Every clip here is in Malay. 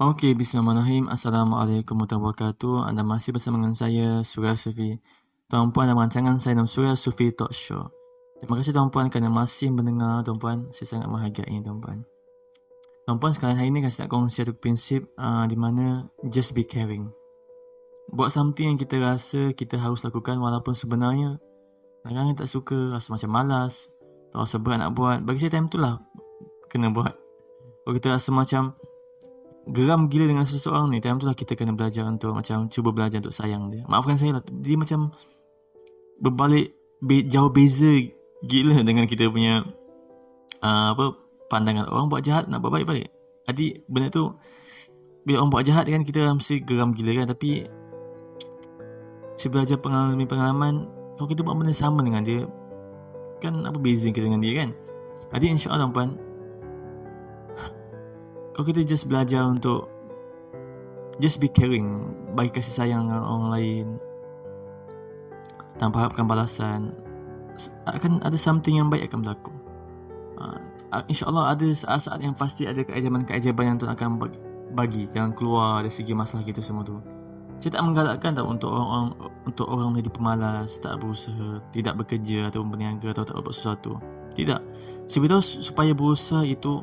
Okey, bismillahirrahmanirrahim. Assalamualaikum warahmatullahi wabarakatuh. Anda masih bersama dengan saya, Surya Sufi. Tuan-puan dalam rancangan saya dalam Surya Sufi Talk Show. Terima kasih tuan-puan kerana masih mendengar tuan-puan. Saya sangat menghargai tuan-puan. Tuan-puan sekarang hari ini saya nak kongsi satu prinsip uh, di mana just be caring. Buat something yang kita rasa kita harus lakukan walaupun sebenarnya kadang-kadang tak suka, rasa macam malas, rasa berat nak buat. Bagi saya time tu lah kena buat. Kalau kita rasa macam geram gila dengan seseorang ni time tu lah kita kena belajar untuk macam cuba belajar untuk sayang dia. Maafkan saya lah dia macam berbalik be, jauh beza gila dengan kita punya uh, apa pandangan. Orang buat jahat nak buat baik balik jadi benda tu bila orang buat jahat kan kita mesti geram gila kan. Tapi saya belajar pengalaman-pengalaman kalau kita buat benda sama dengan dia kan apa beza kita dengan dia kan? Jadi insyaAllah puan kalau kita just belajar untuk just be caring bagi kasih sayang dengan orang lain tanpa harapkan balasan. Akan ada something yang baik akan berlaku. Uh, insyaAllah ada saat-saat yang pasti ada keajaiban-keajaiban yang Tuhan akan bagi yang keluar dari segi masalah kita semua tu. Saya tak menggalakkan tak untuk orang-orang untuk orang menjadi pemalas tak berusaha tidak bekerja atau berniaga atau tak buat sesuatu. Tidak. Sebab supaya berusaha itu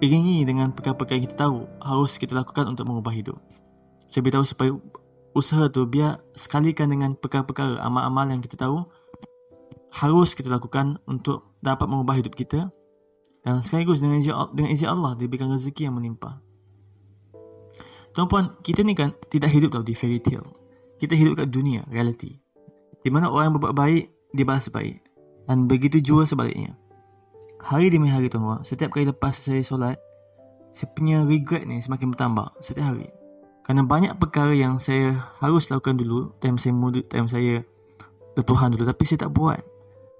iringi dengan perkara-perkara yang kita tahu harus kita lakukan untuk mengubah hidup. Saya beritahu supaya usaha tu biar sekalikan dengan perkara-perkara amal-amal yang kita tahu harus kita lakukan untuk dapat mengubah hidup kita dan sekaligus dengan izin, dengan izin Allah diberikan rezeki yang menimpa. Tuan-puan, kita ni kan tidak hidup tau di fairy tale. Kita hidup kat dunia, reality. Di mana orang yang berbuat baik, dibalas baik. Dan begitu juga sebaliknya hari demi hari tuan-tuan, setiap kali lepas saya solat, saya punya regret ni semakin bertambah setiap hari. Kerana banyak perkara yang saya harus lakukan dulu, time saya muda, time saya bertuhan dulu, tapi saya tak buat.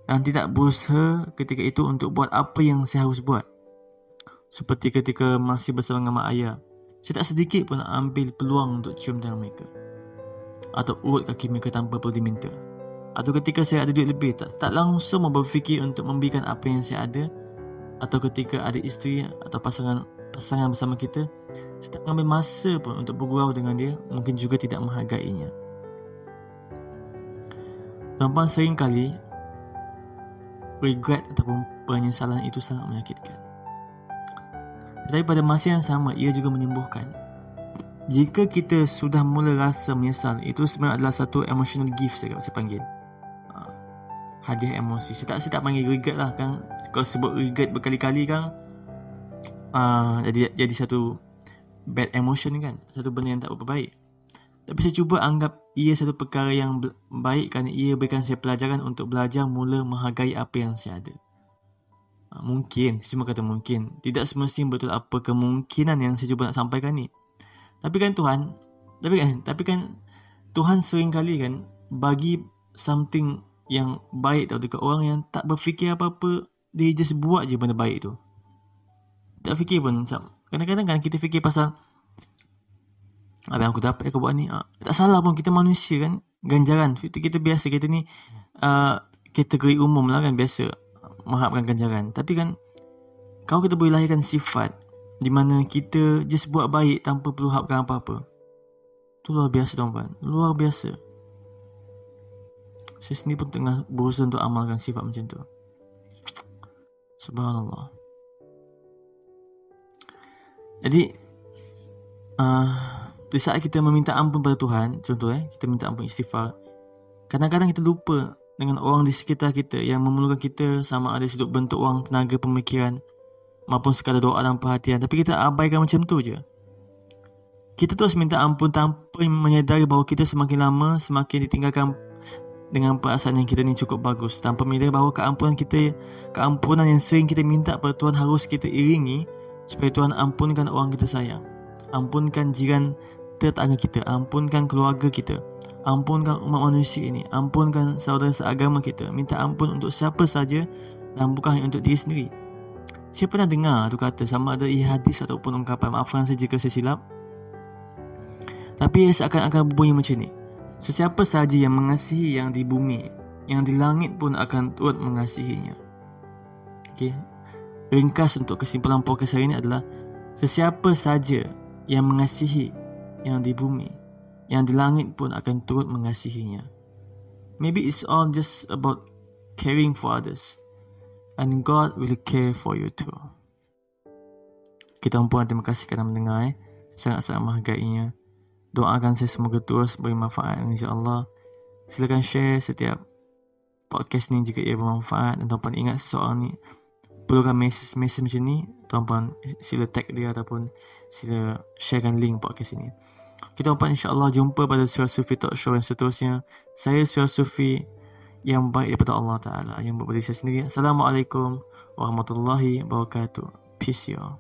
Dan tidak berusaha ketika itu untuk buat apa yang saya harus buat. Seperti ketika masih bersama dengan mak ayah, saya tak sedikit pun nak ambil peluang untuk cium tangan mereka. Atau urut kaki mereka tanpa perlu diminta atau ketika saya ada duit lebih tak, tak langsung berfikir untuk memberikan apa yang saya ada. Atau ketika ada isteri atau pasangan pasangan bersama kita saya tak mengambil masa pun untuk bergurau dengan dia mungkin juga tidak menghargainya. Tuan-tuan sering kali regret ataupun penyesalan itu sangat menyakitkan. Tapi pada masa yang sama ia juga menyembuhkan. Jika kita sudah mula rasa menyesal itu sebenarnya adalah satu emotional gift saya panggil hadiah emosi. Saya tak, saya tak panggil regret lah kan. Kalau sebut regret berkali-kali kan, uh, jadi jadi satu bad emotion kan. Satu benda yang tak berapa baik. Tapi saya cuba anggap ia satu perkara yang baik kerana ia berikan saya pelajaran untuk belajar mula menghargai apa yang saya ada. Uh, mungkin, saya cuma kata mungkin. Tidak semestinya betul apa kemungkinan yang saya cuba nak sampaikan ni. Tapi kan Tuhan, tapi kan, tapi kan Tuhan sering kali kan bagi something yang baik tau dekat orang yang tak berfikir apa-apa dia just buat je benda baik tu. Tak fikir pun kadang-kadang kan kita fikir pasal apa yang aku dapat aku buat ni. Uh, tak salah pun kita manusia kan. Ganjaran. Kita, kita biasa kita ni uh, kategori umum lah kan biasa mengharapkan ganjaran. Tapi kan kalau kita boleh lahirkan sifat di mana kita just buat baik tanpa perlu harapkan apa-apa tu luar biasa tuan-tuan luar biasa saya sendiri pun tengah berusaha untuk amalkan sifat macam tu. Subhanallah. Jadi uh, Di saat kita meminta ampun pada Tuhan Contoh eh Kita minta ampun istighfar Kadang-kadang kita lupa Dengan orang di sekitar kita Yang memerlukan kita Sama ada sudut bentuk wang Tenaga pemikiran Maupun sekadar doa dan perhatian. Tapi kita abaikan macam tu je. Kita terus minta ampun tanpa menyadari bahawa kita semakin lama semakin ditinggalkan dengan perasaan yang kita ni cukup bagus. Tanpa menyadari bahawa keampunan kita keampunan yang sering kita minta pada Tuhan harus kita iringi supaya Tuhan ampunkan orang kita sayang. Ampunkan jiran tetangga kita ampunkan keluarga kita ampunkan umat manusia ini ampunkan saudara seagama kita. Minta ampun untuk siapa saja dan bukan hanya untuk diri sendiri. Saya pernah dengar tu kata sama ada ia hadis ataupun ungkapan maafkan saya jika saya silap. Tapi seakan-akan berbunyi macam ni Sesiapa sahaja yang mengasihi yang di bumi, yang di langit pun akan turut mengasihinya. Okey. Ringkas untuk kesimpulan podcast hari ini adalah sesiapa sahaja yang mengasihi yang di bumi, yang di langit pun akan turut mengasihinya. Maybe it's all just about caring for others. And God will care for you too. Kita pun terima kasih kerana mendengar. Eh. Sangat-sangat menghargainya. Doakan saya semoga terus beri manfaat insya-Allah. Silakan share setiap podcast ni jika ia bermanfaat dan tuan-puan ingat seseorang ni perlukan mesej-mesej macam ni, tuan-puan sila tag dia ataupun sila sharekan link podcast ini. Kita tuan insya-Allah jumpa pada Surah Sufi Talk Show yang seterusnya. Saya Surah Sufi yang baik daripada Allah Ta'ala yang diri saya sendiri. Assalamualaikum warahmatullahi wabarakatuh. Peace y'all.